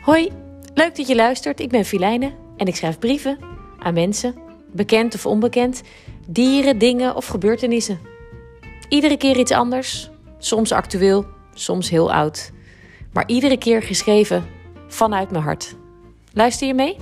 Hoi, leuk dat je luistert. Ik ben Filijne en ik schrijf brieven aan mensen, bekend of onbekend, dieren, dingen of gebeurtenissen. Iedere keer iets anders, soms actueel, soms heel oud, maar iedere keer geschreven vanuit mijn hart. Luister je mee?